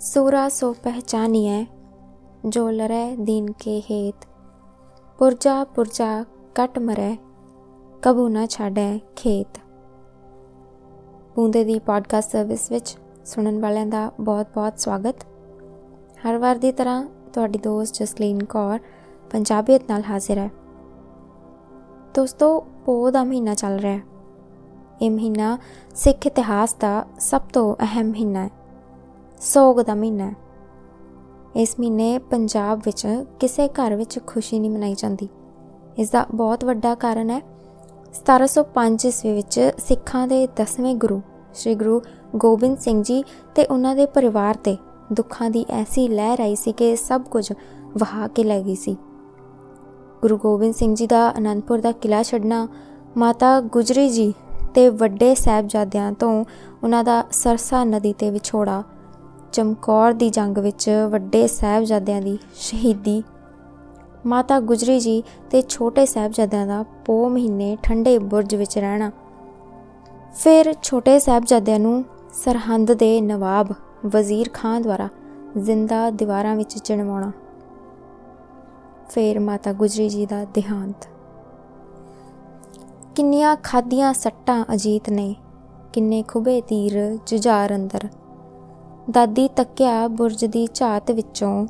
सूरा सो पहचानिए जो लरे दीन के हेत पुरजा पुरजा कट मरे ਕਬੂ ਨਾ ਛਾੜੇ ਖੇਤ ਬੂੰਦੇ ਦੀ ਪੋਡਕਾਸਟ ਸਰਵਿਸ ਵਿੱਚ ਸੁਣਨ ਵਾਲਿਆਂ ਦਾ ਬਹੁਤ-ਬਹੁਤ ਸਵਾਗਤ ਹਰ ਵਾਰ ਦੀ ਤਰ੍ਹਾਂ ਤੁਹਾਡੀ ਦੋਸਤ ਜਸਲੀਨ ਕੌਰ ਪੰਜਾਬੀਅਤ ਨਾਲ ਹਾਜ਼ਰ ਹੈ ਦੋਸਤੋ ਪੋ ਦਾ ਮਹੀਨਾ ਚੱਲ ਰਿਹਾ ਹੈ ਇਹ ਮਹੀਨਾ ਸਿੱਖ ਇਤਿਹਾਸ ਦਾ ਸਭ ਤੋਂ ਅਹਿਮ ਮਹੀਨਾ ਹੈ ਸੋਗ ਦਾ ਮਹੀਨਾ ਹੈ। ਇਸ ਮਹੀਨੇ ਪੰਜਾਬ ਵਿੱਚ ਕਿਸੇ ਘਰ ਵਿੱਚ ਖੁਸ਼ੀ ਨਹੀਂ ਮਨਾਈ ਜਾਂਦੀ। ਇਸ ਦਾ ਬਹੁਤ ਵੱਡਾ ਕਾਰਨ ਹੈ 1705 ਈਸਵੀ ਵਿੱਚ ਸਿੱਖਾਂ ਦੇ 10ਵੇਂ ਗੁਰੂ, ਸ੍ਰੀ ਗੁਰੂ ਗੋਬਿੰਦ ਸਿੰਘ ਜੀ ਤੇ ਉਹਨਾਂ ਦੇ ਪਰਿਵਾਰ ਤੇ ਦੁੱਖਾਂ ਦੀ ਐਸੀ ਲਹਿਰ ਆਈ ਸੀ ਕਿ ਸਭ ਕੁਝ ਵਹਾ ਕੇ ਲੈ ਗਈ ਸੀ। ਗੁਰੂ ਗੋਬਿੰਦ ਸਿੰਘ ਜੀ ਦਾ ਅਨੰਦਪੁਰ ਦਾ ਕਿਲਾ ਛੱਡਣਾ, ਮਾਤਾ ਗੁਜਰੀ ਜੀ ਤੇ ਵੱਡੇ ਸਹਿਬਜ਼ਾਦਿਆਂ ਤੋਂ ਉਹਨਾਂ ਦਾ ਸਰਸਾ ਨਦੀ ਤੇ ਵਿਛੋੜਾ ਚਮਕੌਰ ਦੀ ਜੰਗ ਵਿੱਚ ਵੱਡੇ ਸਹਿਬਜ਼ਾਦਿਆਂ ਦੀ ਸ਼ਹੀਦੀ। ਮਾਤਾ ਗੁਜਰੀ ਜੀ ਤੇ ਛੋਟੇ ਸਹਿਬਜ਼ਾਦਿਆਂ ਦਾ ਪੋ ਮਹੀਨੇ ਠੰਡੇ ਬੁਰਜ ਵਿੱਚ ਰਹਿਣਾ। ਫਿਰ ਛੋਟੇ ਸਹਿਬਜ਼ਾਦਿਆਂ ਨੂੰ ਸਰਹੰਦ ਦੇ ਨਵਾਬ ਵਜ਼ੀਰ ਖਾਨ ਦੁਆਰਾ ਜ਼ਿੰਦਾ ਦੀਵਾਰਾਂ ਵਿੱਚ ਚਿਣਵਾਉਣਾ। ਫਿਰ ਮਾਤਾ ਗੁਜਰੀ ਜੀ ਦਾ ਦੇਹਾਂਤ। ਕਿੰਨੀਆਂ ਖਾਦੀਆਂ ਸੱਟਾਂ ਅਜੀਤ ਨੇ, ਕਿੰਨੇ ਖੁਬੇ ਤੀਰ ਜੁਝਾਰ ਅੰਦਰ। ਦਾਦੀ ਤੱਕਿਆ ਬੁਰਜ ਦੀ ਝਾਤ ਵਿੱਚੋਂ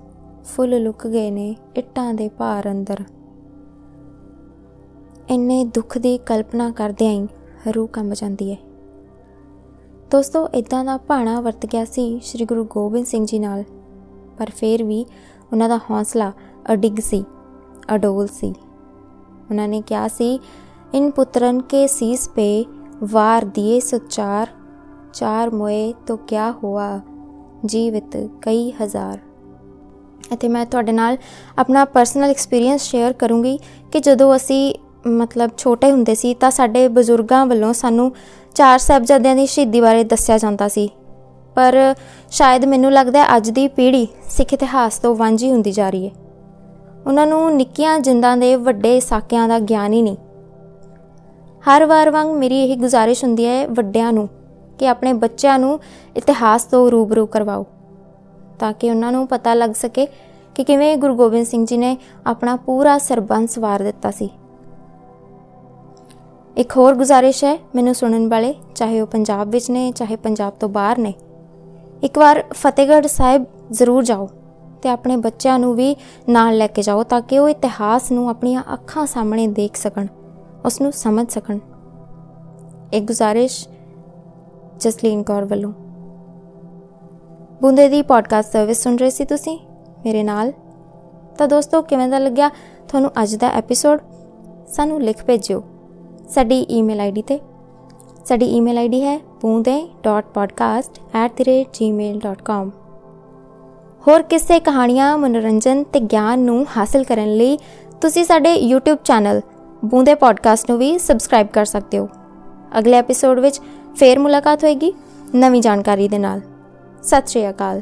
ਫੁੱਲ ਲੁਕ ਗਏ ਨੇ ਇੱਟਾਂ ਦੇ ਭਾਰ ਅੰਦਰ। ਇੰਨੇ ਦੁੱਖ ਦੀ ਕਲਪਨਾ ਕਰਦਿਆਂ ਹੀ ਰੂਹ ਕੰਬ ਜਾਂਦੀ ਹੈ ਦੋਸਤੋ ਇਦਾਂ ਦਾ ਭਾਣਾ ਵਰਤ ਗਿਆ ਸੀ ਸ੍ਰੀ ਗੁਰੂ ਗੋਬਿੰਦ ਸਿੰਘ ਜੀ ਨਾਲ, ਪਰ ਫੇਰ ਵੀ ਉਹਨਾਂ ਦਾ ਹੌਸਲਾ ਅਡਿੱਗ ਸੀ, ਅਡੋਲ ਸੀ। ਉਹਨਾਂ ਨੇ ਕਿਹਾ ਸੀ, ਇਨ ਪੁੱਤਰਨ ਕੇ ਸੀਸ ਪੇ ਵਾਰ ਦਿਏ ਸੁਚਾਰ, ਚਾਰ ਮੋਏ ਤੋ ਕਿਆ ਹੁਆ? ਜੀਵਿਤ ਕਈ ਹਜ਼ਾਰ। ਅਤੇ ਮੈਂ ਤੁਹਾਡੇ ਨਾਲ ਆਪਣਾ ਪਰਸਨਲ ਐਕਸਪੀਰੀਅੰਸ ਸ਼ੇਅਰ ਕਰੂੰਗੀ ਕਿ ਜਦੋਂ ਅਸੀਂ ਮਤਲਬ ਛੋਟੇ ਹੁੰਦੇ ਸੀ ਤਾਂ ਸਾਡੇ ਬਜ਼ੁਰਗਾਂ ਵੱਲੋਂ ਸਾਨੂੰ ਚਾਰ ਸਾਹਿਬਜ਼ਾਦਿਆਂ ਦੀ ਸ਼ਹੀਦੀ ਬਾਰੇ ਦੱਸਿਆ ਜਾਂਦਾ ਸੀ। ਪਰ ਸ਼ਾਇਦ ਮੈਨੂੰ ਲੱਗਦਾ ਅੱਜ ਦੀ ਪੀੜ੍ਹੀ ਸਿੱਖ ਇਤਿਹਾਸ ਤੋਂ ਵਾਂਝੀ ਹੁੰਦੀ ਜਾ ਰਹੀ ਹੈ। ਉਹਨਾਂ ਨੂੰ ਨਿੱਕੀਆਂ ਜਿੰਦਾਂ ਦੇ ਵੱਡੇ ਸਾਕਿਆਂ ਦਾ ਗਿਆਨ ਹੀ ਨਹੀਂ। ਹਰ ਵਾਰ ਵਾਂਗ ਮੇਰੀ ਇਹ ਗੁਜ਼ਾਰਿਸ਼ ਹੁੰਦੀ ਹੈ ਵੱਡਿਆਂ ਨੂੰ ਕਿ ਆਪਣੇ ਬੱਚਿਆਂ ਨੂੰ ਇਤਿਹਾਸ ਤੋਂ ਰੂਬਰੂ ਕਰਵਾਓ, ਤਾਂ ਕਿ ਉਹਨਾਂ ਨੂੰ ਪਤਾ ਲੱਗ ਸਕੇ ਕਿ ਕਿਵੇਂ ਗੁਰੂ ਗੋਬਿੰਦ ਸਿੰਘ ਜੀ ਨੇ ਆਪਣਾ ਪੂਰਾ ਸਰਬੰਸ ਵਾਰ ਦਿੱਤਾ ਸੀ। ਇੱਕ ਹੋਰ ਗੁਜ਼ਾਰਿਸ਼ ਹੈ ਮੈਨੂੰ ਸੁਣਨ ਵਾਲੇ, ਚਾਹੇ ਉਹ ਪੰਜਾਬ ਵਿੱਚ ਨੇ, ਚਾਹੇ ਪੰਜਾਬ ਤੋਂ ਬਾਹਰ ਨੇ। ਇੱਕ ਵਾਰ ਫਤਿਹਗੜ੍ਹ ਸਾਹਿਬ ਜ਼ਰੂਰ ਜਾਓ ਤੇ ਆਪਣੇ ਬੱਚਿਆਂ ਨੂੰ ਵੀ ਨਾਲ ਲੈ ਕੇ ਜਾਓ, ਤਾਂ ਕਿ ਉਹ ਇਤਿਹਾਸ ਨੂੰ ਆਪਣੀਆਂ ਅੱਖਾਂ ਸਾਹਮਣੇ ਦੇਖ ਸਕਣ ਉਸ ਨੂੰ ਸਮਝ ਸਕਣ। ਇੱਕ ਗੁਜ਼ਾਰਿਸ਼ ਜਸਲੀਨ ਕੌਰ ਵੱਲੋਂ। ਬੁੰਦੇ ਦੀ ਪੋਡਕਾਸਟ ਸਰਵਿਸ ਸੁਣ ਰਹੇ ਸੀ ਤੁਸੀਂ? ਮੇਰੇ ਨਾਲ? ਤਾਂ ਦੋਸਤੋ, ਕਿਵੇਂ ਦਾ ਲੱਗਿਆ ਤੁਹਾਨੂੰ ਅੱਜ ਦਾ ਐਪੀਸੋਡ ਸਾਨੂੰ ਲਿਖ ਭੇਜਿਓ। ਸਾਡੀ ਈਮੇਲ ਆਈਡੀ ਤੇ। ਸਾਡੀ ਈਮੇਲ ਆਈਡੀ ਹੈ boonde.podcast@gmail.com ਹੋਰ ਕਿਸੇ ਕਹਾਣੀਆਂ, ਮਨੋਰੰਜਨ ਤੇ ਗਿਆਨ ਨੂੰ ਹਾਸਲ ਕਰਨ ਲਈ ਤੁਸੀਂ ਸਾਡੇ YouTube ਚੈਨਲ ਬੂੰਦੇ ਪੋਡਕਾਸਟ ਨੂੰ ਵੀ ਸਬਸਕ੍ਰਾਈਬ ਕਰ ਸਕਦੇ ਹੋ। ਅਗਲੇ ਐਪੀਸੋਡ ਵਿੱਚ ਫੇਰ ਮੁਲਾਕਾਤ ਹੋਏਗੀ ਨਵੀਂ ਜਾਣਕਾਰੀ ਦੇ ਨਾਲ। ਸਤਿ ਸ਼੍ਰੀ ਅਕਾਲ।